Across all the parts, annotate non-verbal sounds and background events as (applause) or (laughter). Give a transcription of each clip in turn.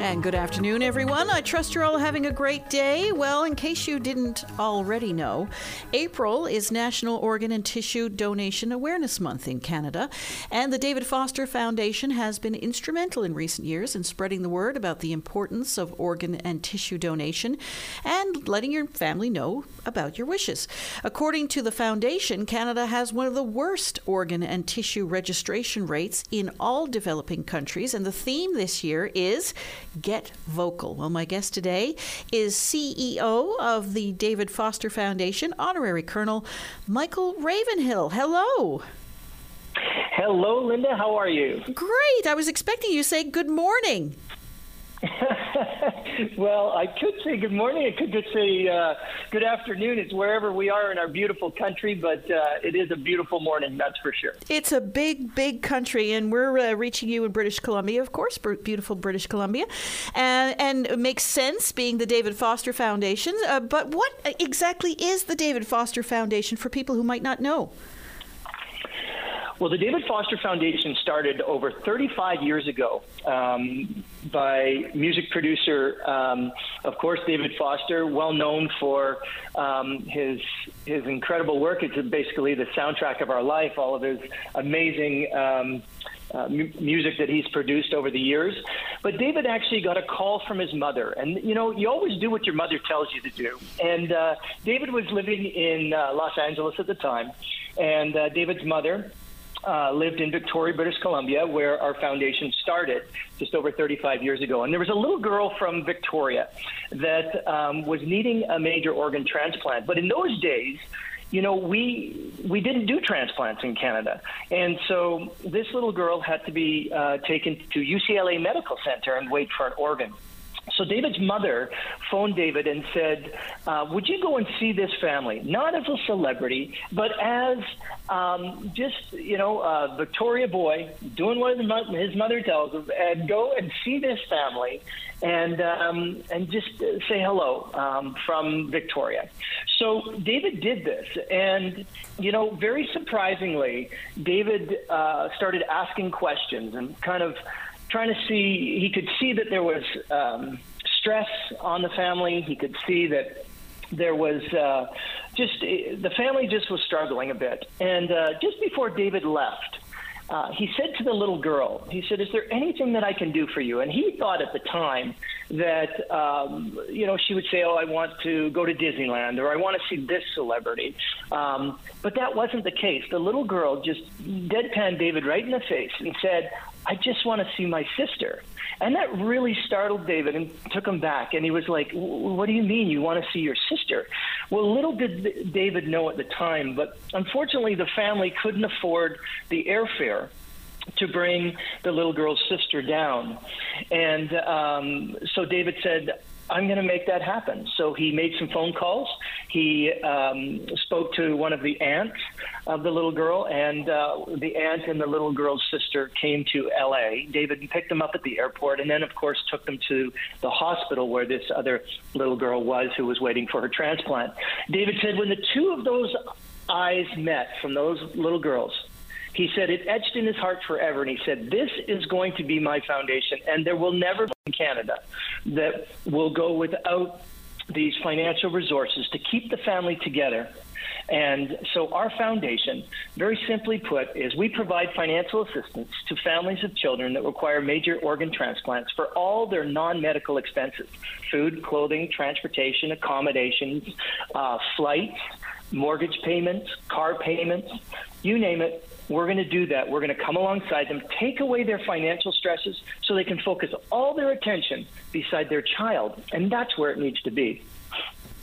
And good afternoon, everyone. I trust you're all having a great day. Well, in case you didn't already know, April is National Organ and Tissue Donation Awareness Month in Canada. And the David Foster Foundation has been instrumental in recent years in spreading the word about the importance of organ and tissue donation and letting your family know about your wishes. According to the foundation, Canada has one of the worst organ and tissue registration rates in all developing countries. And the theme this year is Get Vocal. Well, my guest today is CEO of the David Foster Foundation, Honorary Colonel Michael Ravenhill. Hello. Hello, Linda. How are you? Great. I was expecting you to say good morning. (laughs) well, I could say good morning. I could just say uh, good afternoon. It's wherever we are in our beautiful country, but uh, it is a beautiful morning, that's for sure. It's a big, big country, and we're uh, reaching you in British Columbia, of course, beautiful British Columbia. And, and it makes sense being the David Foster Foundation. Uh, but what exactly is the David Foster Foundation for people who might not know? Well, the David Foster Foundation started over 35 years ago um, by music producer, um, of course, David Foster, well known for um, his his incredible work. It's basically the soundtrack of our life. All of his amazing. Um, uh, m- music that he's produced over the years. But David actually got a call from his mother. And, you know, you always do what your mother tells you to do. And uh, David was living in uh, Los Angeles at the time. And uh, David's mother uh, lived in Victoria, British Columbia, where our foundation started just over 35 years ago. And there was a little girl from Victoria that um, was needing a major organ transplant. But in those days, you know, we we didn't do transplants in Canada, and so this little girl had to be uh, taken to UCLA Medical Center and wait for an organ. So David's mother phoned David and said, uh, "Would you go and see this family? Not as a celebrity, but as um, just you know Victoria boy doing what his mother tells him, and go and see this family, and um, and just say hello um, from Victoria." So David did this, and you know, very surprisingly, David uh, started asking questions and kind of trying to see. He could see that there was um, stress on the family. He could see that there was uh, just the family just was struggling a bit. And uh, just before David left, uh, he said to the little girl, he said, "Is there anything that I can do for you?" And he thought at the time that um, you know she would say, "Oh, I want to go to Disneyland," or "I want to see this celebrity," um, but that wasn't the case. The little girl just deadpanned David right in the face and said, "I just want to see my sister." And that really startled David and took him back. And he was like, What do you mean you want to see your sister? Well, little did David know at the time, but unfortunately, the family couldn't afford the airfare to bring the little girl's sister down. And um, so David said, I'm going to make that happen. So he made some phone calls. He um, spoke to one of the aunts of the little girl, and uh, the aunt and the little girl's sister came to L.A. David picked them up at the airport, and then, of course, took them to the hospital where this other little girl was, who was waiting for her transplant. David said, when the two of those eyes met from those little girls, he said it etched in his heart forever. And he said, This is going to be my foundation, and there will never be in Canada that will go without these financial resources to keep the family together. And so, our foundation, very simply put, is we provide financial assistance to families of children that require major organ transplants for all their non medical expenses food, clothing, transportation, accommodations, uh, flights, mortgage payments, car payments, you name it. We're going to do that. We're going to come alongside them, take away their financial stresses so they can focus all their attention beside their child. And that's where it needs to be.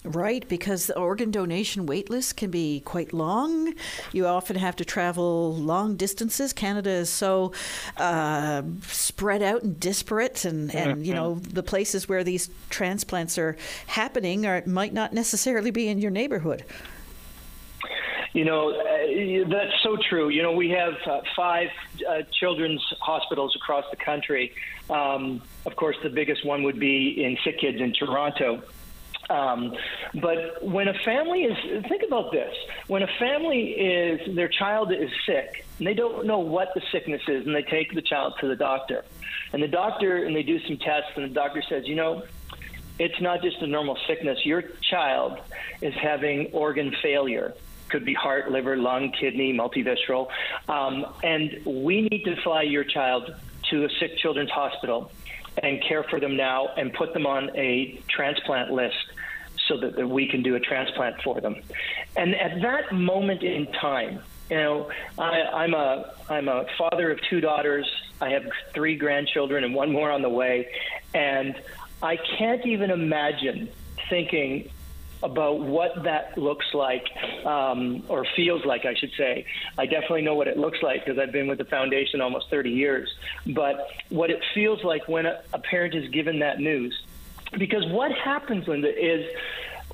Right, because the organ donation wait list can be quite long. You often have to travel long distances. Canada is so uh, spread out and disparate, and, and you know the places where these transplants are happening are might not necessarily be in your neighborhood. You know, uh, that's so true. You know, we have uh, five uh, children's hospitals across the country. Um, of course, the biggest one would be in Sick Kids in Toronto. Um, but when a family is, think about this: when a family is their child is sick and they don't know what the sickness is, and they take the child to the doctor, and the doctor and they do some tests, and the doctor says, you know, it's not just a normal sickness. Your child is having organ failure. Could be heart, liver, lung, kidney, multivisceral. Um, and we need to fly your child to a sick children's hospital and care for them now and put them on a transplant list so that, that we can do a transplant for them. And at that moment in time, you know, I, I'm a I'm a father of two daughters. I have three grandchildren and one more on the way, and I can't even imagine thinking about what that looks like um, or feels like, I should say. I definitely know what it looks like because I've been with the foundation almost 30 years. But what it feels like when a, a parent is given that news, because what happens, Linda, is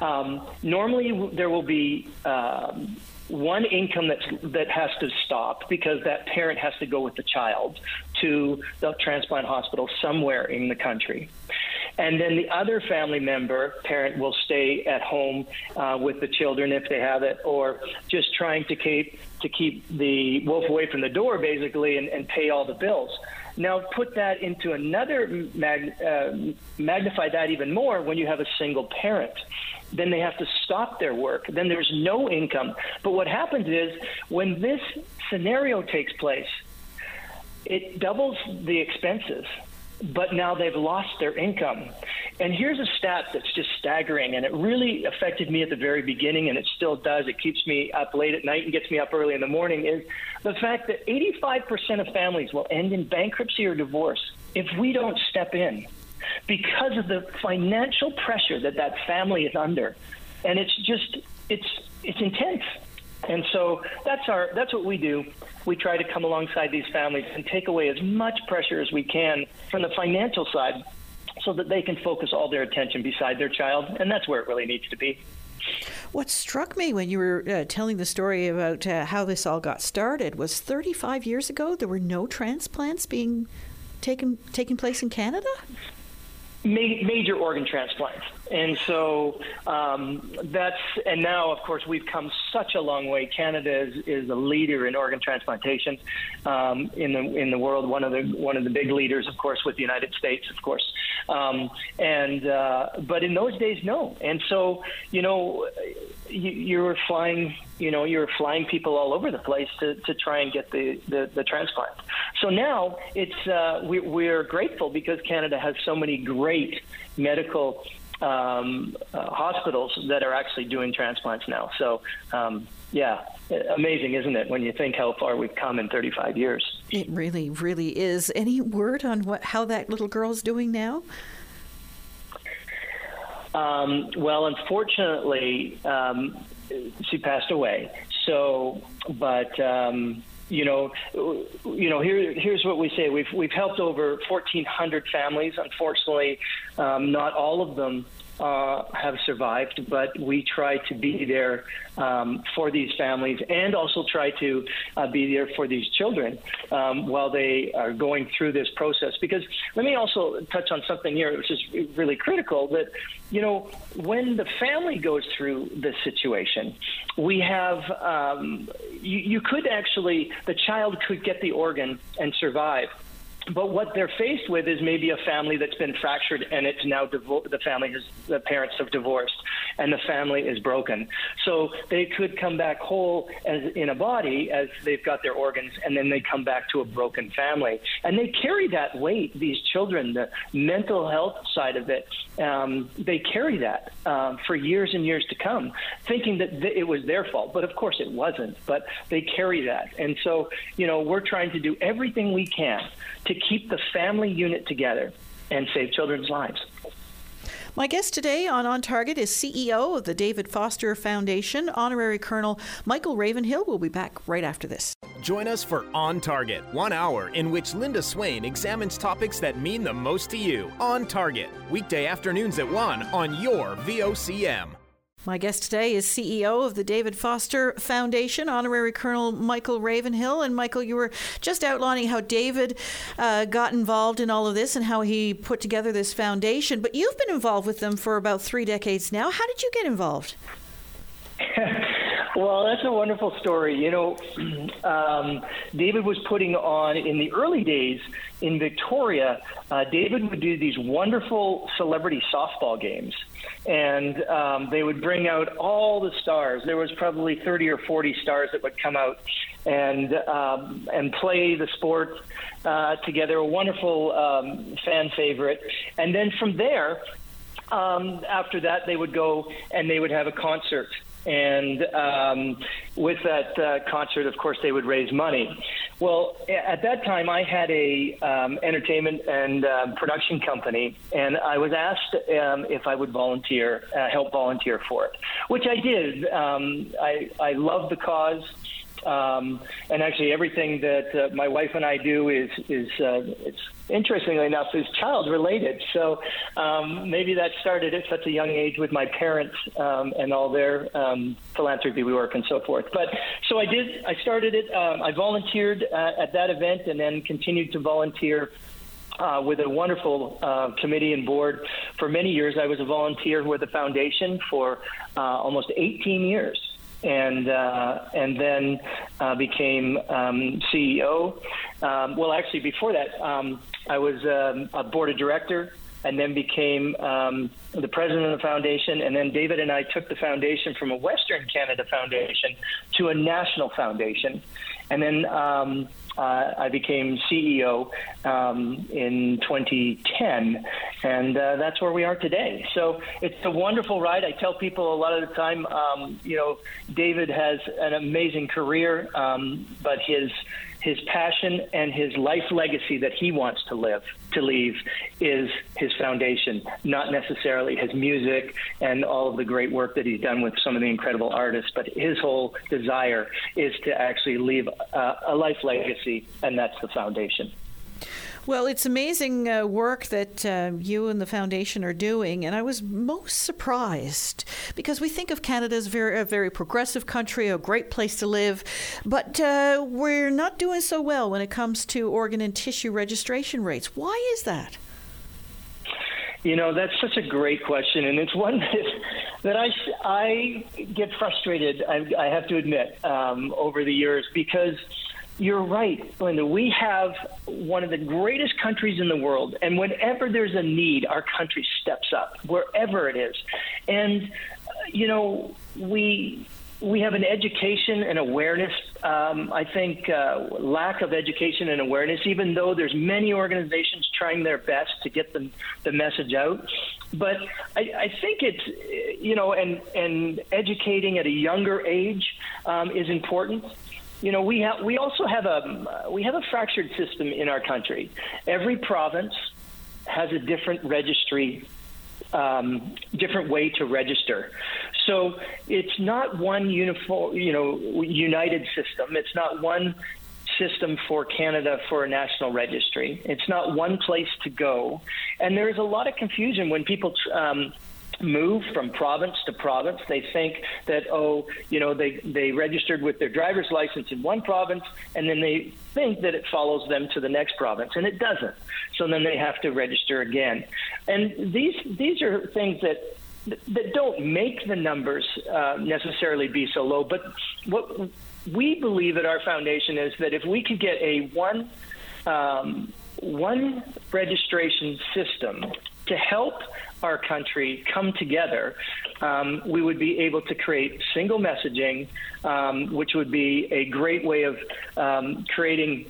um, normally there will be um, one income that's, that has to stop because that parent has to go with the child to the transplant hospital somewhere in the country. And then the other family member, parent, will stay at home uh, with the children if they have it, or just trying to keep to keep the wolf away from the door, basically, and, and pay all the bills. Now, put that into another mag, uh, magnify that even more when you have a single parent then they have to stop their work. Then there's no income. But what happens is when this scenario takes place, it doubles the expenses, but now they've lost their income. And here's a stat that's just staggering, and it really affected me at the very beginning, and it still does. It keeps me up late at night and gets me up early in the morning. Is the fact that 85% of families will end in bankruptcy or divorce if we don't step in because of the financial pressure that that family is under, and it's just it's it's intense. And so that's our that's what we do. We try to come alongside these families and take away as much pressure as we can from the financial side so that they can focus all their attention beside their child and that's where it really needs to be. What struck me when you were uh, telling the story about uh, how this all got started was 35 years ago there were no transplants being taken taking place in Canada? ma- major organ transplants. And so um, that's, and now, of course, we've come such a long way. Canada is, is a leader in organ transplantation um, in the in the world. One of the one of the big leaders, of course, with the United States, of course. Um, and uh, but in those days, no. And so, you know, you, you were flying, you know, you were flying people all over the place to, to try and get the, the, the transplant. So now it's uh, we, we're grateful because Canada has so many great medical um, uh, hospitals that are actually doing transplants now. So um, yeah, amazing, isn't it, when you think how far we've come in 35 years? It really, really is. Any word on what how that little girl's doing now? Um, well, unfortunately, um, she passed away. So, but um, you know, you know, here, here's what we say: we've we've helped over 1,400 families. Unfortunately, um, not all of them uh, have survived, but we try to be there um, for these families and also try to uh, be there for these children um, while they are going through this process. Because let me also touch on something here, which is really critical that, you know, when the family goes through this situation, we have, um, you, you could actually, the child could get the organ and survive but what they're faced with is maybe a family that's been fractured and it's now divo- the family has the parents have divorced and the family is broken. So they could come back whole as in a body as they've got their organs and then they come back to a broken family. And they carry that weight these children the mental health side of it. Um, they carry that um, for years and years to come thinking that th- it was their fault. But of course it wasn't but they carry that. And so you know we're trying to do everything we can to keep the family unit together and save children's lives. My guest today on On Target is CEO of the David Foster Foundation, Honorary Colonel Michael Ravenhill. We'll be back right after this. Join us for On Target, one hour in which Linda Swain examines topics that mean the most to you. On Target, weekday afternoons at 1 on your VOCM. My guest today is CEO of the David Foster Foundation, Honorary Colonel Michael Ravenhill. And Michael, you were just outlining how David uh, got involved in all of this and how he put together this foundation. But you've been involved with them for about three decades now. How did you get involved? (laughs) Well, that's a wonderful story. You know, (clears throat) um, David was putting on in the early days in Victoria. Uh, David would do these wonderful celebrity softball games, and um, they would bring out all the stars. There was probably thirty or forty stars that would come out and um, and play the sport uh, together. A wonderful um, fan favorite, and then from there. Um, after that, they would go and they would have a concert and um, with that uh, concert, of course, they would raise money. Well, at that time, I had a um, entertainment and uh, production company, and I was asked um, if I would volunteer, uh, help volunteer for it, which I did. Um, I I love the cause. Um, and actually, everything that uh, my wife and I do is is uh, it's interestingly enough is child related. So um, maybe that started at such a young age with my parents um, and all their um, philanthropy work and so forth. But so I did. I started it. Um, I volunteered uh, at that event and then continued to volunteer. Uh, with a wonderful uh, committee and board for many years. I was a volunteer with the foundation for uh, almost 18 years and uh, and then uh, became um, CEO. Um, well, actually, before that, um, I was um, a board of director, and then became um, the president of the foundation. And then David and I took the foundation from a Western Canada foundation to a national foundation, and then um, uh, I became CEO um, in 2010, and uh, that's where we are today. So it's a wonderful ride. I tell people a lot of the time, um, you know, David has an amazing career, um, but his his passion and his life legacy that he wants to live to leave is his foundation, not necessarily his music and all of the great work that he's done with some of the incredible artists. But his whole desire is to actually leave uh, a life legacy, and that's the foundation. Well, it's amazing uh, work that uh, you and the foundation are doing, and I was most surprised because we think of Canada as very, a very progressive country, a great place to live, but uh, we're not doing so well when it comes to organ and tissue registration rates. Why is that? You know, that's such a great question, and it's one (laughs) that, that I, I get frustrated, I, I have to admit, um, over the years because – you're right, Linda. We have one of the greatest countries in the world, and whenever there's a need, our country steps up, wherever it is. And, uh, you know, we we have an education and awareness. Um, I think uh, lack of education and awareness, even though there's many organizations trying their best to get the, the message out. But I, I think it's, you know, and, and educating at a younger age um, is important you know, we have we also have a we have a fractured system in our country. Every province has a different registry, um, different way to register. So it's not one uniform, you know, united system. It's not one system for Canada for a national registry. It's not one place to go, and there's a lot of confusion when people. Um, move from province to province. They think that oh, you know, they they registered with their driver's license in one province, and then they think that it follows them to the next province, and it doesn't. So then they have to register again. And these these are things that that don't make the numbers uh, necessarily be so low. But what we believe at our foundation is that if we could get a one um, one registration system to help our country come together, um, we would be able to create single messaging, um, which would be a great way of um, creating.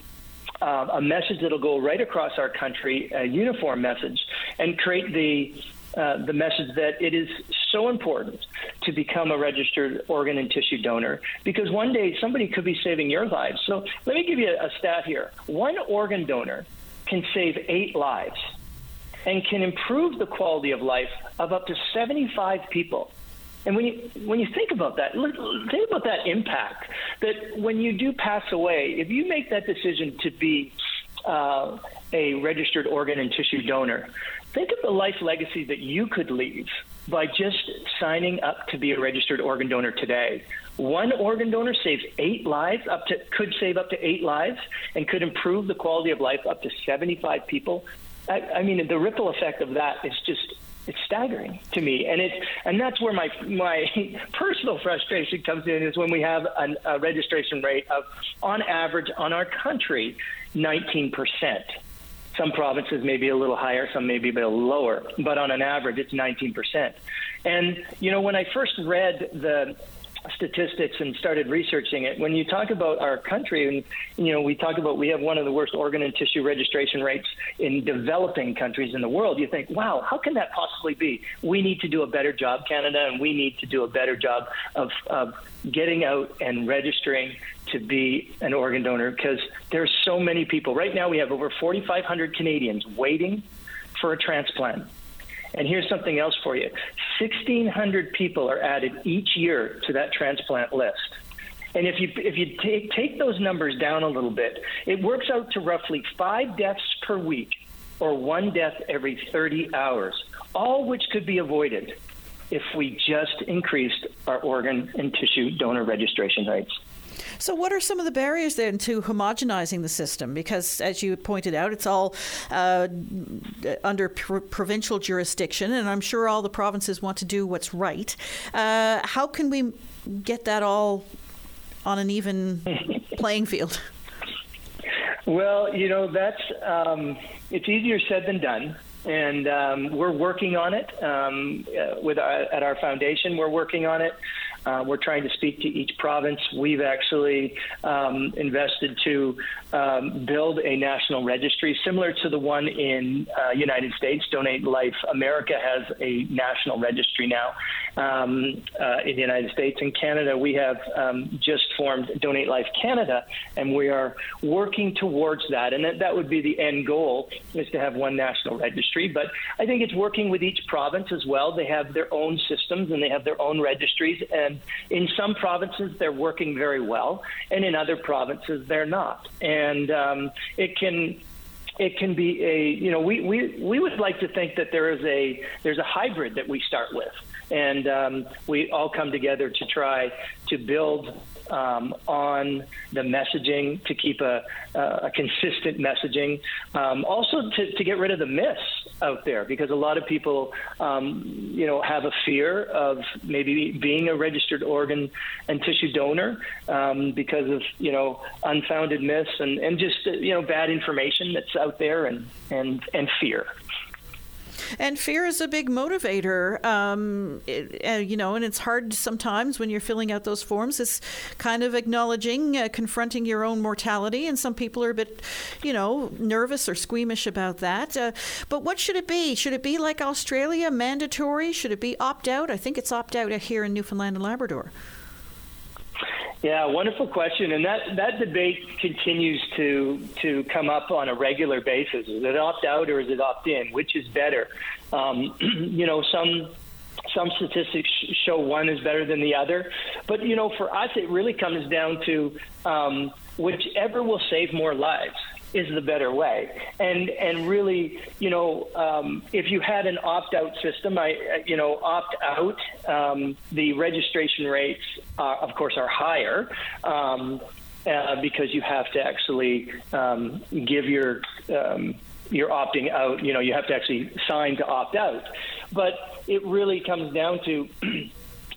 Uh, a message that'll go right across our country, a uniform message, and create the uh, the message that it is so important to become a registered organ and tissue donor because one day somebody could be saving your lives. So let me give you a, a stat here: one organ donor can save eight lives and can improve the quality of life of up to 75 people. And when you when you think about that, think about that impact. That when you do pass away, if you make that decision to be uh, a registered organ and tissue donor, think of the life legacy that you could leave by just signing up to be a registered organ donor today. One organ donor saves eight lives, up to could save up to eight lives, and could improve the quality of life up to 75 people. I, I mean, the ripple effect of that is just it's staggering to me, and it and that's where my my (laughs) personal frustration comes in is when we have an, a registration rate of, on average, on our country, 19 percent. Some provinces may be a little higher, some may be a little lower, but on an average, it's 19 percent. And you know, when I first read the statistics and started researching it. When you talk about our country, and you know, we talk about we have one of the worst organ and tissue registration rates in developing countries in the world. You think, wow, how can that possibly be? We need to do a better job, Canada, and we need to do a better job of, of getting out and registering to be an organ donor because there's so many people. Right now, we have over 4,500 Canadians waiting for a transplant. And here's something else for you 1,600 people are added each year to that transplant list. And if you if you take take those numbers down a little bit, it works out to roughly five deaths per week, or one death every 30 hours, all which could be avoided if we just increased our organ and tissue donor registration rates. So, what are some of the barriers then to homogenizing the system? Because, as you pointed out, it's all uh, under pr- provincial jurisdiction, and I'm sure all the provinces want to do what's right. Uh, how can we get that all on an even (laughs) playing field? Well, you know, that's um, it's easier said than done and um, we're working on it um, uh, with our, at our foundation. We're working on it. Uh, we're trying to speak to each province. We've actually um, invested to um, build a national registry similar to the one in uh, United States. Donate Life America has a national registry now um, uh, in the United States. In Canada, we have um, just formed Donate Life Canada, and we are working towards that. And that, that would be the end goal is to have one national registry. But I think it's working with each province as well. They have their own systems and they have their own registries. And in some provinces, they're working very well, and in other provinces, they're not. And um, it can it can be a you know we, we we would like to think that there is a there's a hybrid that we start with and um, we all come together to try to build um, on the messaging to keep a, a consistent messaging. Um, also, to, to, get rid of the myths out there because a lot of people, um, you know, have a fear of maybe being a registered organ and tissue donor um, because of you know unfounded myths and, and just you know bad information that's out there and and and fear. And fear is a big motivator, um, it, uh, you know, and it's hard sometimes when you're filling out those forms. It's kind of acknowledging, uh, confronting your own mortality, and some people are a bit, you know, nervous or squeamish about that. Uh, but what should it be? Should it be like Australia, mandatory? Should it be opt out? I think it's opt out here in Newfoundland and Labrador. Yeah, wonderful question, and that that debate continues to to come up on a regular basis. Is it opt out or is it opt in? Which is better? Um, (clears throat) you know, some some statistics show one is better than the other, but you know, for us, it really comes down to um, whichever will save more lives is the better way. And and really, you know, um, if you had an opt out system, I you know opt out, um, the registration rates, uh, of course, are higher. Um, uh, because you have to actually um, give your um, you're opting out. You know, you have to actually sign to opt out. But it really comes down to (clears throat)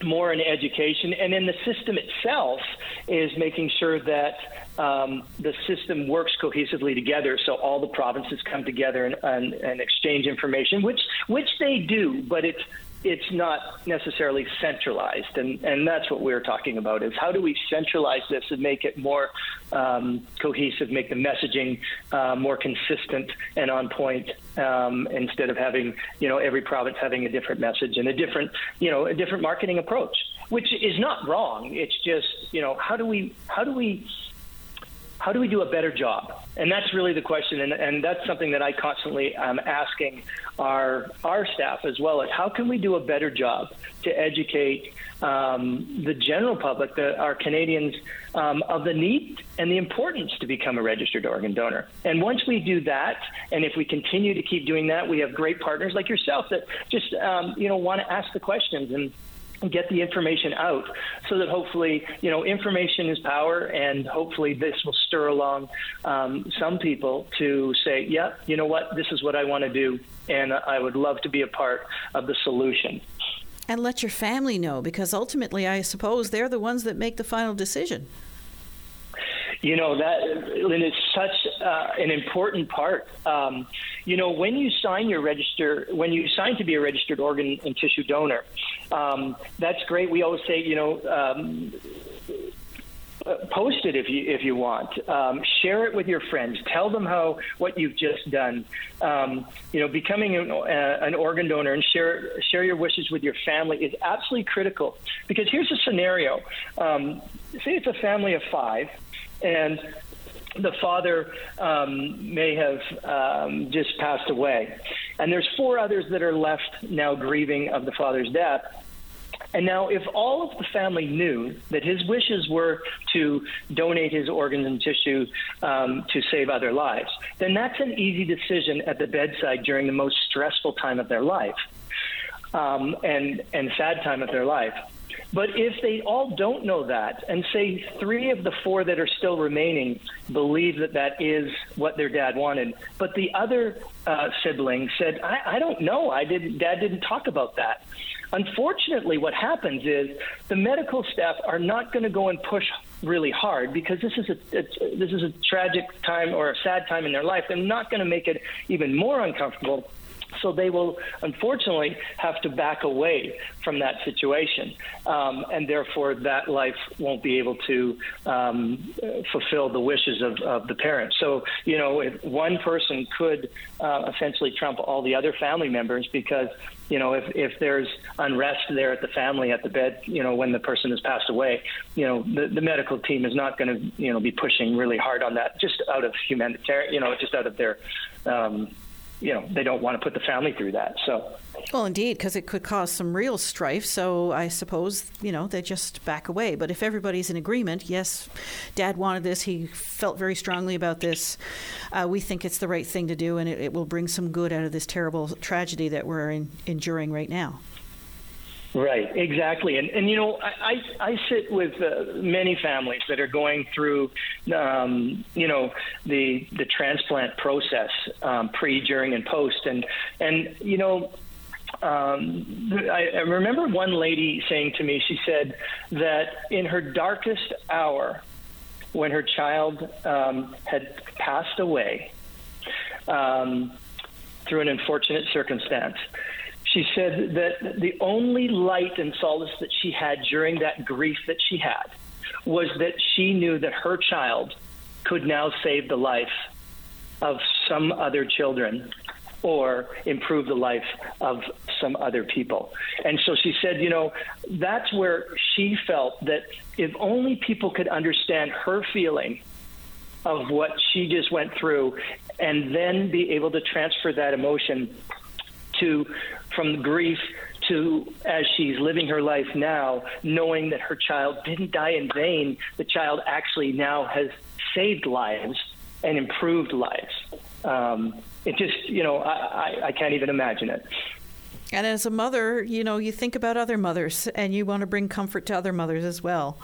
more in education, and then the system itself is making sure that um, the system works cohesively together, so all the provinces come together and, and, and exchange information, which which they do, but it's it's not necessarily centralized, and, and that's what we're talking about: is how do we centralize this and make it more um, cohesive, make the messaging uh, more consistent and on point, um, instead of having you know every province having a different message and a different you know a different marketing approach, which is not wrong. It's just you know how do we how do we how do we do a better job? And that's really the question, and, and that's something that I constantly am asking our our staff as well. At how can we do a better job to educate um, the general public, the, our Canadians, um, of the need and the importance to become a registered organ donor. And once we do that, and if we continue to keep doing that, we have great partners like yourself that just um, you know want to ask the questions and get the information out so that hopefully you know information is power and hopefully this will stir along um, some people to say yeah you know what? This is what i want to do and i would love to be a part of the solution. And let your family know because ultimately i suppose they're the ones that make the final decision. You know that Lynn is such uh, an important part. Um, you know, when you sign your register, when you sign to be a registered organ and tissue donor, um, that's great. We always say, you know. Um, post it if you if you want. Um, share it with your friends. Tell them how what you've just done. Um, you know, becoming an, uh, an, organ donor and share share your wishes with your family is absolutely critical. Because here's a scenario: um, say it's a family of five, and the father um, may have um, just passed away. And there's four others that are left now grieving of the father's death. And now, if all of the family knew that his wishes were to donate his organs and tissue um, to save other lives, then that's an easy decision at the bedside during the most stressful time of their life um, and, and sad time of their life. But if they all don't know that, and say three of the four that are still remaining believe that that is what their dad wanted, but the other uh, sibling said, I, I don't know, I didn't, dad didn't talk about that. Unfortunately, what happens is the medical staff are not going to go and push really hard because this is a this is a tragic time or a sad time in their life. They're not going to make it even more uncomfortable so they will unfortunately have to back away from that situation, um, and therefore that life won't be able to um, fulfill the wishes of, of, the parents. So you know, if one person could uh, essentially trump all the other family members because you know if, if there's unrest there at the family at the bed you know when the person has passed away you know the, the medical team is not going to you know be pushing really hard on that just out of humanitarian you know just out of their um, you know they don't want to put the family through that. So. Well, indeed, because it could cause some real strife. So I suppose you know they just back away. But if everybody's in agreement, yes, Dad wanted this. He felt very strongly about this. Uh, we think it's the right thing to do, and it, it, will bring some good out of this terrible tragedy that we're in, enduring right now. Right, exactly, and and you know I I, I sit with uh, many families that are going through, um, you know, the the transplant process, um, pre, during, and post, and and you know. Um, I, I remember one lady saying to me, she said that in her darkest hour, when her child um, had passed away um, through an unfortunate circumstance, she said that the only light and solace that she had during that grief that she had was that she knew that her child could now save the life of some other children or improve the life of some other people. And so she said, you know, that's where she felt that if only people could understand her feeling of what she just went through and then be able to transfer that emotion to from grief to as she's living her life now, knowing that her child didn't die in vain. The child actually now has saved lives and improved lives. Um, it just, you know, I, I, I can't even imagine it. And as a mother, you know, you think about other mothers and you want to bring comfort to other mothers as well.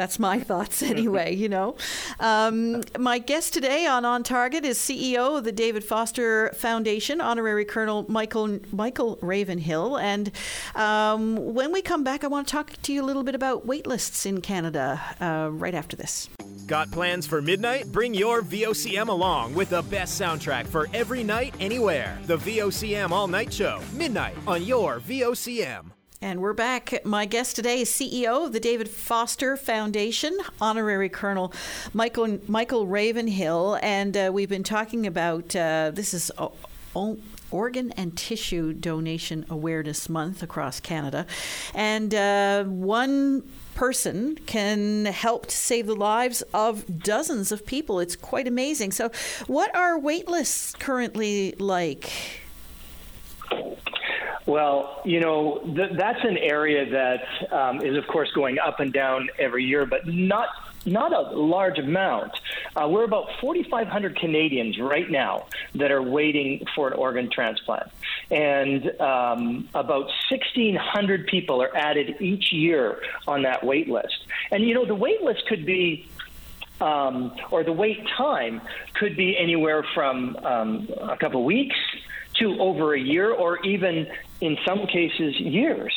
That's my (laughs) thoughts anyway, you know. Um, my guest today on On Target is CEO of the David Foster Foundation, Honorary Colonel Michael Michael Ravenhill. And um, when we come back, I want to talk to you a little bit about waitlists in Canada uh, right after this. Got plans for midnight? Bring your VOCM along with the best soundtrack for every night, anywhere. The VOCM All Night Show, midnight on your VOCM. And we're back. My guest today is CEO of the David Foster Foundation, Honorary Colonel Michael Michael Ravenhill, and uh, we've been talking about uh, this is. Organ and Tissue Donation Awareness Month across Canada. And uh, one person can help to save the lives of dozens of people. It's quite amazing. So, what are wait lists currently like? Well, you know, th- that's an area that um, is, of course, going up and down every year, but not not a large amount. Uh, we're about 4,500 Canadians right now that are waiting for an organ transplant. And um, about 1,600 people are added each year on that wait list. And, you know, the wait list could be um, or the wait time could be anywhere from um, a couple weeks to over a year, or even in some cases years.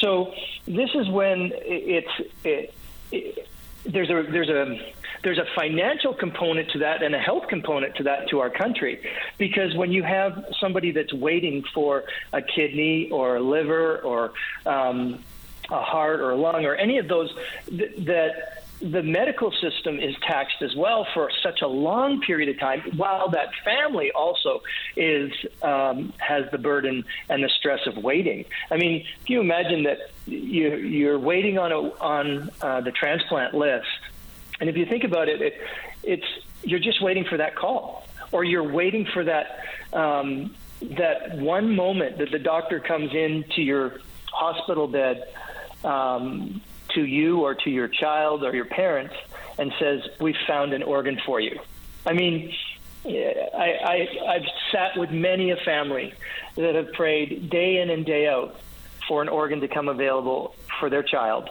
So this is when it's it, it, there's a there's a there's a financial component to that and a health component to that to our country because when you have somebody that's waiting for a kidney or a liver or um, a heart or a lung or any of those th- that the medical system is taxed as well for such a long period of time, while that family also is um, has the burden and the stress of waiting. I mean, can you imagine that you, you're waiting on a, on uh, the transplant list, and if you think about it, it, it's you're just waiting for that call, or you're waiting for that um, that one moment that the doctor comes into your hospital bed. Um, to you or to your child or your parents and says, "We've found an organ for you." I mean, I, I, I've sat with many a family that have prayed day in and day out for an organ to come available for their child,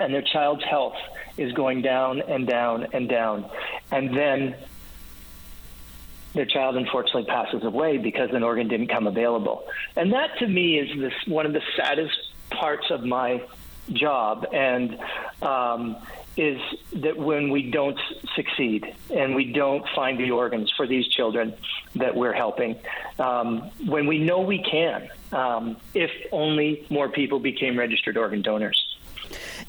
and their child's health is going down and down and down, and then their child unfortunately passes away because an organ didn't come available. And that to me is this one of the saddest parts of my job and um, is that when we don't succeed and we don't find the organs for these children that we're helping, um, when we know we can, um, if only more people became registered organ donors.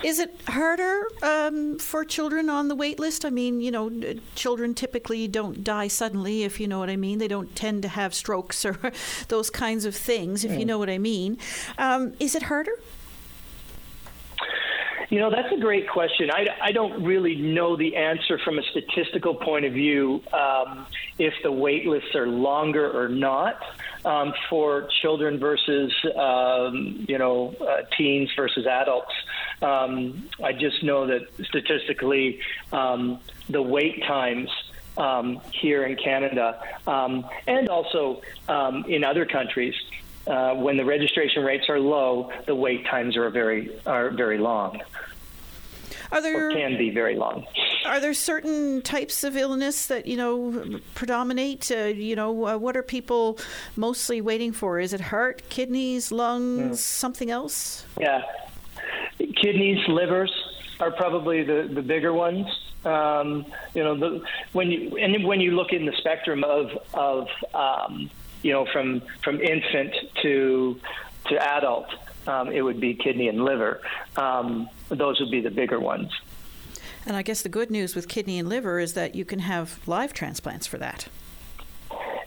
Is it harder um, for children on the wait list? I mean, you know, children typically don't die suddenly, if you know what I mean. They don't tend to have strokes or (laughs) those kinds of things, if you hmm. know what I mean. Um, is it harder? You know, that's a great question. I, I don't really know the answer from a statistical point of view um, if the wait lists are longer or not um, for children versus, um, you know, uh, teens versus adults. Um, I just know that statistically, um, the wait times um, here in Canada um, and also um, in other countries uh, when the registration rates are low, the wait times are very are very long. Are there or can be very long? Are there certain types of illness that you know predominate? Uh, you know, uh, what are people mostly waiting for? Is it heart, kidneys, lungs, mm. something else? Yeah, kidneys, livers are probably the the bigger ones. Um, you know, the, when you and when you look in the spectrum of of um, you know, from from infant to to adult, um, it would be kidney and liver. Um, those would be the bigger ones. And I guess the good news with kidney and liver is that you can have live transplants for that.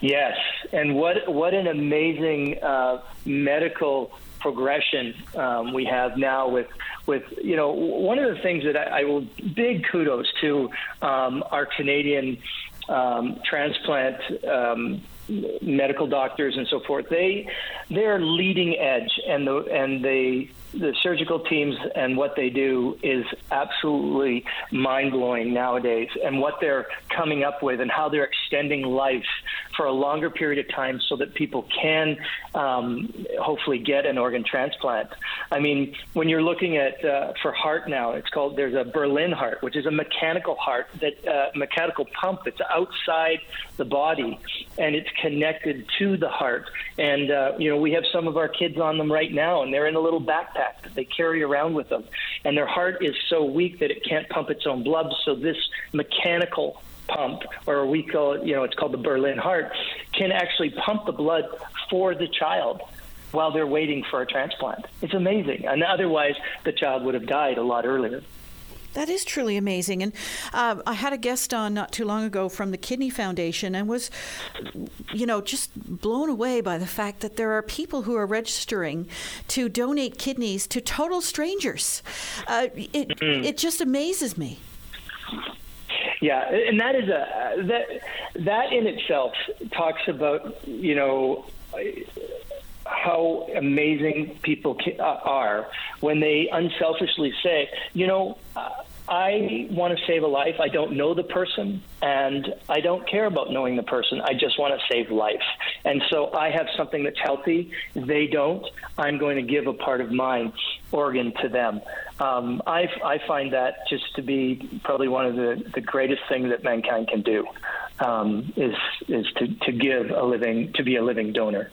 Yes, and what what an amazing uh, medical progression um, we have now with with you know one of the things that I, I will big kudos to um, our Canadian um, transplant um, medical doctors and so forth. They they're leading edge, and the and the the surgical teams and what they do is absolutely mind blowing nowadays, and what they're coming up with and how they're extending life for a longer period of time so that people can um, hopefully get an organ transplant. I mean, when you're looking at uh, for heart now, it's called there's a Berlin heart, which is a mechanical heart that uh, mechanical pump that's outside the body and it's connected to the heart. And uh, you know, we have some of our kids on them right now, and they're in a little backpack that they carry around with them, and their heart is so weak that it can't pump its own blood. So this mechanical pump, or we call it, you know, it's called the Berlin heart, can actually pump the blood for the child while they're waiting for a transplant. It's amazing. And otherwise, the child would have died a lot earlier. That is truly amazing. And uh, I had a guest on not too long ago from the Kidney Foundation and was, you know, just blown away by the fact that there are people who are registering to donate kidneys to total strangers. Uh, it, mm-hmm. it just amazes me. Yeah, and that is a that that in itself talks about you know how amazing people uh, are when they unselfishly say, you know, I want to save a life. I don't know the person, and I don't care about knowing the person. I just want to save life. And so I have something that's healthy. They don't. I'm going to give a part of my organ to them. Um, I, I find that just to be probably one of the, the greatest things that mankind can do um, is is to, to give a living to be a living donor.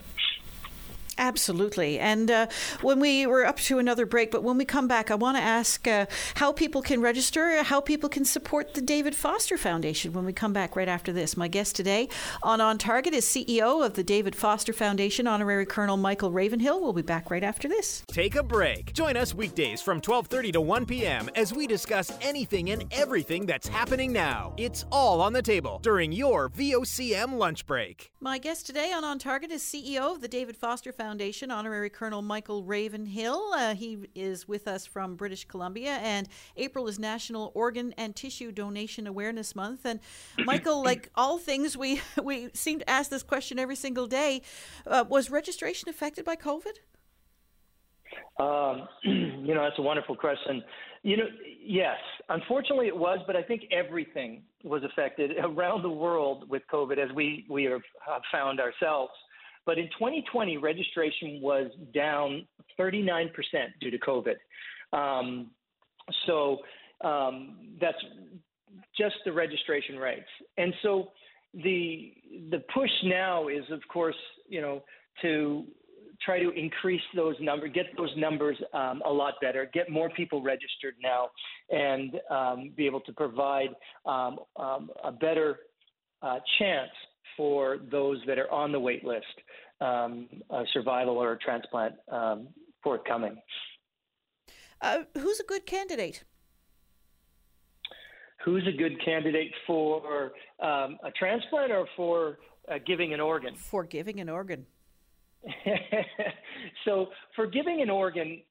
Absolutely. And uh, when we were up to another break, but when we come back, I want to ask uh, how people can register, how people can support the David Foster Foundation when we come back right after this. My guest today on On Target is CEO of the David Foster Foundation, Honorary Colonel Michael Ravenhill. We'll be back right after this. Take a break. Join us weekdays from 12:30 to 1 p.m. as we discuss anything and everything that's happening now. It's all on the table during your VOCM lunch break. My guest today on On Target is CEO of the David Foster Foundation. Foundation, Honorary Colonel Michael Ravenhill. Uh, he is with us from British Columbia, and April is National Organ and Tissue Donation Awareness Month. And (clears throat) Michael, like all things, we (laughs) we seem to ask this question every single day: uh, Was registration affected by COVID? Um, (clears throat) you know, that's a wonderful question. You know, yes, unfortunately it was, but I think everything was affected (laughs) around the world with COVID, as we we have found ourselves. But in 2020, registration was down 39% due to COVID. Um, so um, that's just the registration rates. And so the the push now is, of course, you know, to try to increase those numbers, get those numbers um, a lot better, get more people registered now, and um, be able to provide um, um a better uh, chance for those that are on the wait list, um, a survival or a transplant um, forthcoming. Uh, who's a good candidate? Who's a good candidate for um, a transplant or for uh, giving an organ? For giving an organ. (laughs) so, for giving an organ,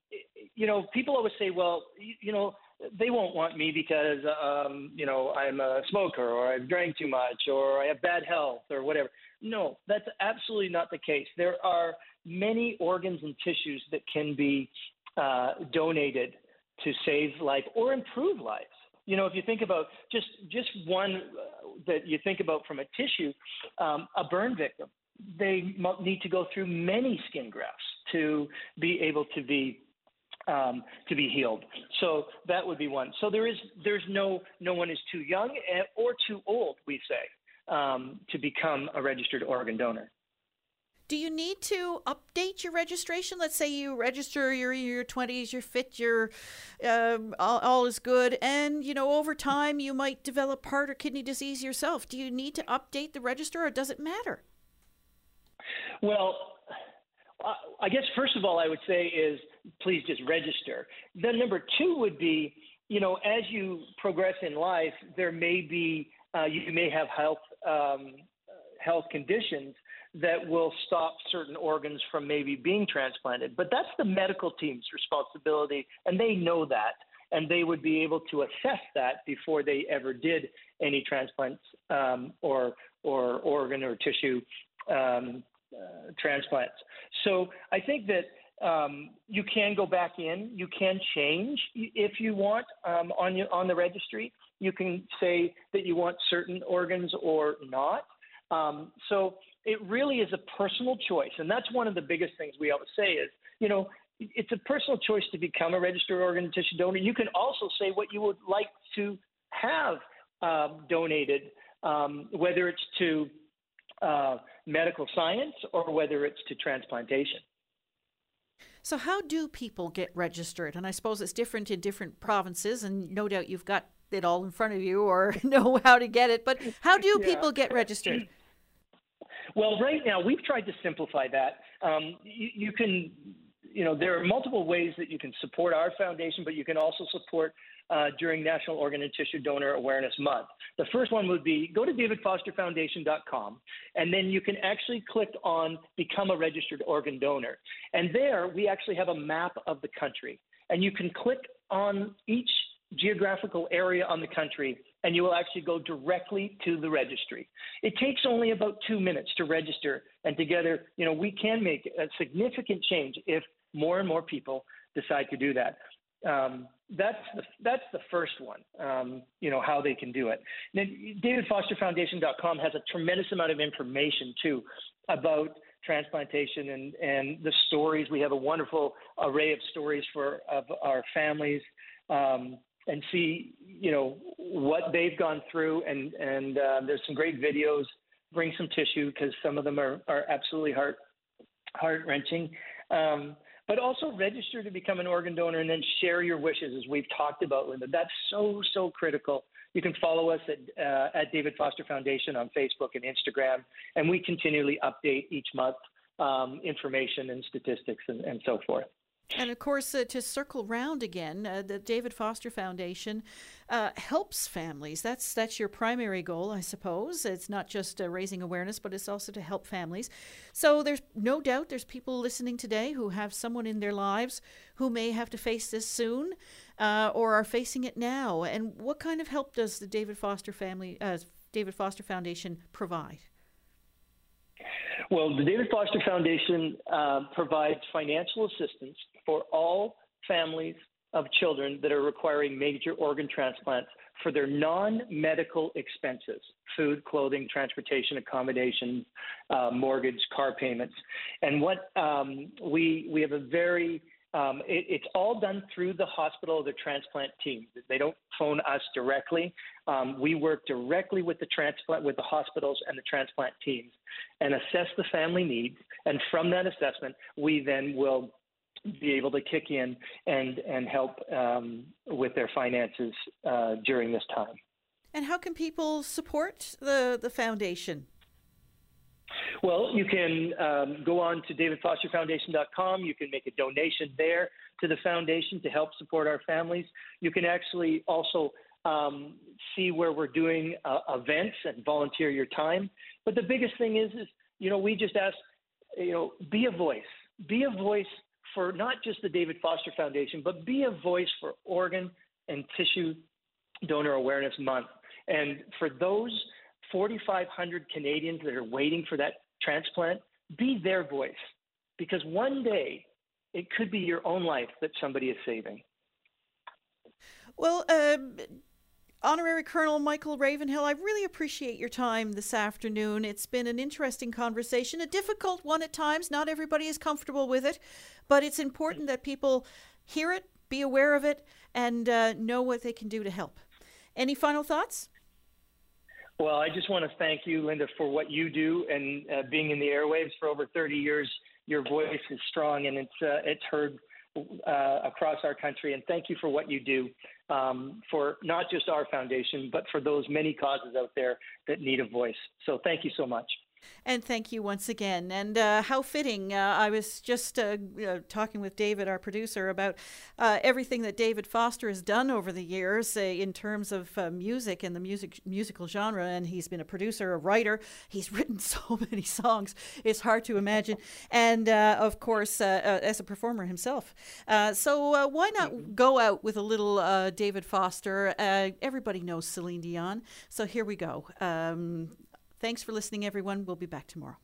you know, people always say, well, you, you know, they won't want me because um, you know I'm a smoker or I've drank too much or I have bad health or whatever. No, that's absolutely not the case. There are many organs and tissues that can be uh, donated to save life or improve lives. You know, if you think about just just one uh, that you think about from a tissue, um, a burn victim, they need to go through many skin grafts to be able to be um, to be healed. So that would be one. So there is there's no no one is too young eh, or too old, we say, um, to become a registered organ donor. Do you need to update your registration? Let's say you register, you're in your 20s, you're fit, you're um, all, all is good, and you know over time you might develop heart or kidney disease yourself. Do you need to update the register, or does it matter? Well, I guess first of all, I would say is please just register. Then number two would be, you know, as you progress in life, there may be uh, you may have health um, health conditions that will stop certain organs from maybe being transplanted. But that's the medical team's responsibility, and they know that, and they would be able to assess that before they ever did any transplants um, or or organ or tissue um, uh, transplants. So I think that um, you can go back in. You can change if you want um, on you, on the registry. You can say that you want certain organs or not. Um, so it really is a personal choice, and that's one of the biggest things we always say is, you know, it's a personal choice to become a registered organ and tissue donor. You can also say what you would like to have um, donated, um, whether it's to uh, medical science or whether it's to transplantation. So, how do people get registered? And I suppose it's different in different provinces, and no doubt you've got it all in front of you or (laughs) know how to get it. But how do yeah. people get registered? Well, right now we've tried to simplify that. Um, you, you, can you know, there are multiple ways that you can support our foundation, but you can also support uh, during National Organ and Tissue Donor Awareness Month. The first one would be go to davidfosterfoundation.com, and then you can actually click on Become a Registered Organ Donor. And there, we actually have a map of the country. And you can click on each geographical area on the country, and you will actually go directly to the registry. It takes only about two minutes to register, and together, you know, we can make a significant change if more and more people decide to do that. Um, that's the that's the first one. Um, you know how they can do it. Then DavidFosterFoundation.com has a tremendous amount of information too about transplantation and and the stories. We have a wonderful array of stories for of our families. Um, and see, you know, what they've gone through, and and uh, there's some great videos. Bring some tissue because some of them are are absolutely heart heart wrenching. Um, but also register to become an organ donor and then share your wishes, as we've talked about, Linda. That's so, so critical. You can follow us at, uh, at David Foster Foundation on Facebook and Instagram, and we continually update each month um, information and statistics and, and so forth. And of course, uh, to circle round again, uh, the David Foster Foundation uh, helps families. That's that's your primary goal, I suppose. It's not just uh, raising awareness, but it's also to help families. So there's no doubt there's people listening today who have someone in their lives who may have to face this soon, uh, or are facing it now. And what kind of help does the David Foster family, uh, David Foster Foundation provide? Well, the David Foster Foundation provides financial assistance for all families of children that are requiring major organ transplants for their non medical expenses food, clothing, transportation, accommodation, uh, mortgage, car payments. And what um, we, we have a very um, it, it's all done through the hospital, the transplant team. They don't phone us directly. Um, we work directly with the transplant, with the hospitals and the transplant teams, and assess the family needs. And from that assessment, we then will be able to kick in and and help um, with their finances uh, during this time. And how can people support the the foundation? Well, you can um, go on to davidfosterfoundation.com. You can make a donation there to the foundation to help support our families. You can actually also um, see where we're doing uh, events and volunteer your time. But the biggest thing is, is you know, we just ask, you know, be a voice. Be a voice for not just the David Foster Foundation, but be a voice for organ and tissue donor awareness month. And for those 4,500 Canadians that are waiting for that transplant, be their voice. Because one day it could be your own life that somebody is saving. Well, um, Honorary Colonel Michael Ravenhill, I really appreciate your time this afternoon. It's been an interesting conversation, a difficult one at times. Not everybody is comfortable with it, but it's important that people hear it, be aware of it, and uh, know what they can do to help. Any final thoughts? Well, I just want to thank you, Linda, for what you do and uh, being in the airwaves for over 30 years. Your voice is strong and it's uh, it's heard uh, across our country. And thank you for what you do um, for not just our foundation, but for those many causes out there that need a voice. So thank you so much. And thank you once again. And uh, how fitting. Uh, I was just uh, talking with David, our producer, about uh, everything that David Foster has done over the years uh, in terms of uh, music and the music musical genre. And he's been a producer, a writer. He's (laughs) written so many songs, it's hard to imagine. And of course, as a performer himself. so why not go out with a little David Foster? everybody knows Celine Dion. So here we go. Um, Thanks for listening, everyone. We'll be back tomorrow.